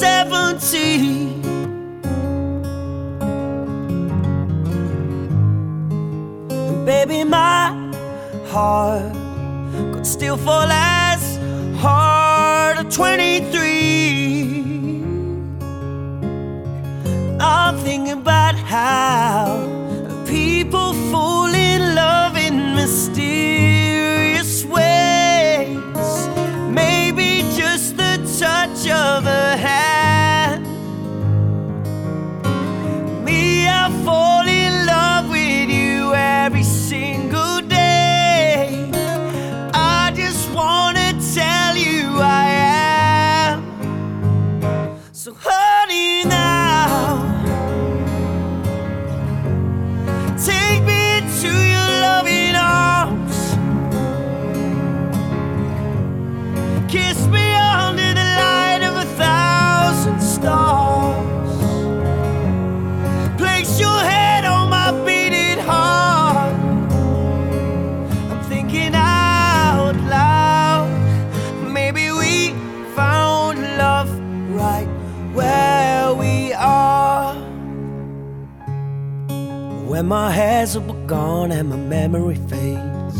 we're 70. And baby, my heart could still fall as hard at 23. I'm thinking about how When my hairs are gone and my memory fades,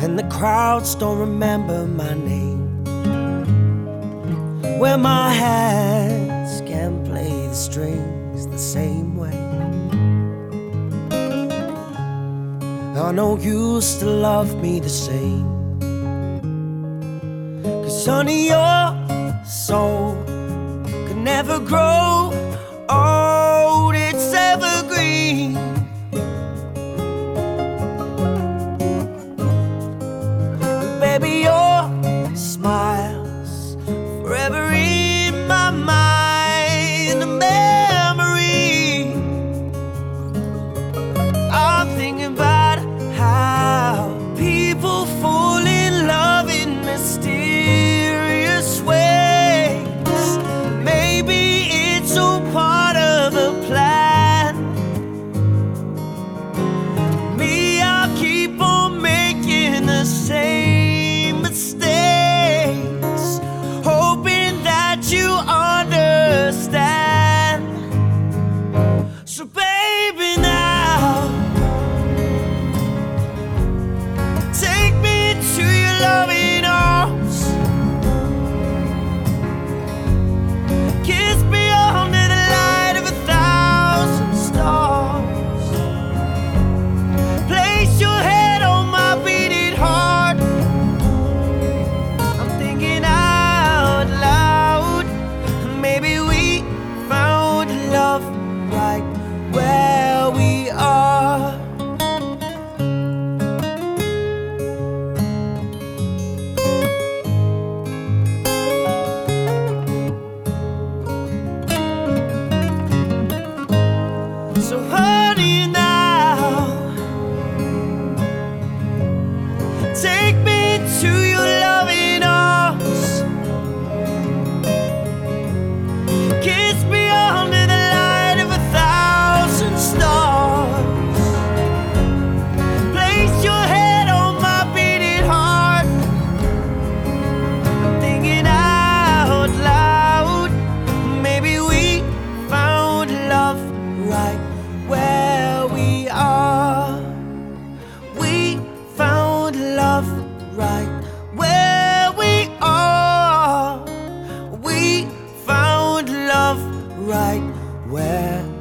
and the crowds don't remember my name, when my hands can play the strings the same way, I know you still love me the same. Cause honey, your soul could never grow baby, you're. So, baby, now take me to your loving arms. Kiss me under the light of a thousand stars. Place your head on my beating heart. I'm thinking out loud. Maybe we found love right where right where